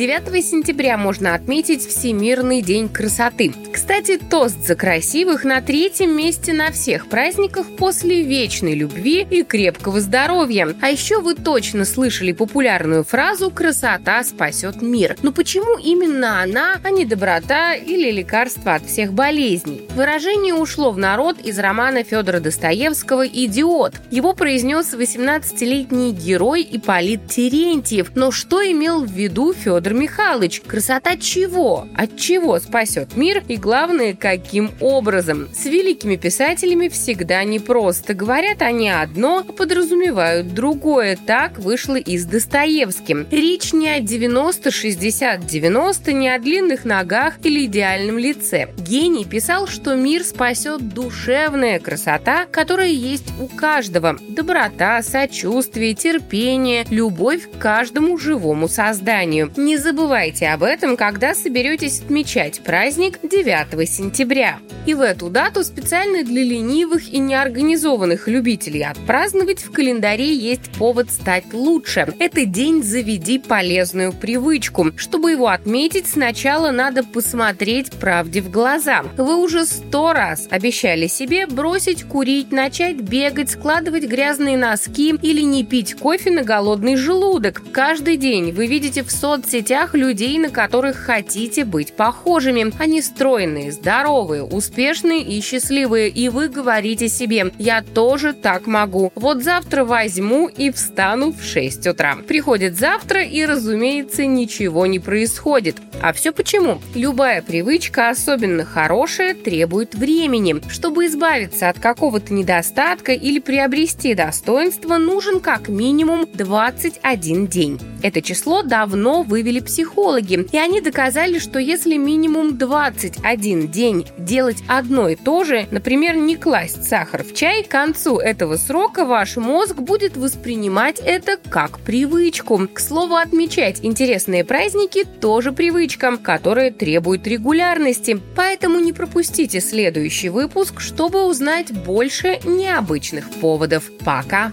9 сентября можно отметить Всемирный день красоты. Кстати, тост за красивых на третьем месте на всех праздниках после вечной любви и крепкого здоровья. А еще вы точно слышали популярную фразу «красота спасет мир». Но почему именно она, а не доброта или лекарство от всех болезней? Выражение ушло в народ из романа Федора Достоевского «Идиот». Его произнес 18-летний герой Ипполит Терентьев. Но что имел в виду Федор Петр Михайлович, красота чего? От чего спасет мир и, главное, каким образом? С великими писателями всегда непросто. Говорят они одно, а подразумевают другое. Так вышло и с Достоевским. Речь не о 90-60-90, не о длинных ногах или идеальном лице. Гений писал, что мир спасет душевная красота, которая есть у каждого. Доброта, сочувствие, терпение, любовь к каждому живому созданию. Не забывайте об этом, когда соберетесь отмечать праздник 9 сентября. И в эту дату специально для ленивых и неорганизованных любителей отпраздновать в календаре есть повод стать лучше. Это день «Заведи полезную привычку». Чтобы его отметить, сначала надо посмотреть правде в глаза. Вы уже сто раз обещали себе бросить курить, начать бегать, складывать грязные носки или не пить кофе на голодный желудок. Каждый день вы видите в соцсетях соцсетях людей, на которых хотите быть похожими. Они стройные, здоровые, успешные и счастливые. И вы говорите себе, я тоже так могу. Вот завтра возьму и встану в 6 утра. Приходит завтра и, разумеется, ничего не происходит. А все почему? Любая привычка, особенно хорошая, требует времени. Чтобы избавиться от какого-то недостатка или приобрести достоинство, нужен как минимум 21 день. Это число давно вывели психологи, и они доказали, что если минимум 21 день делать одно и то же, например, не класть сахар в чай, к концу этого срока ваш мозг будет воспринимать это как привычку. К слову, отмечать интересные праздники тоже привычка, которая требует регулярности. Поэтому не пропустите следующий выпуск, чтобы узнать больше необычных поводов. Пока!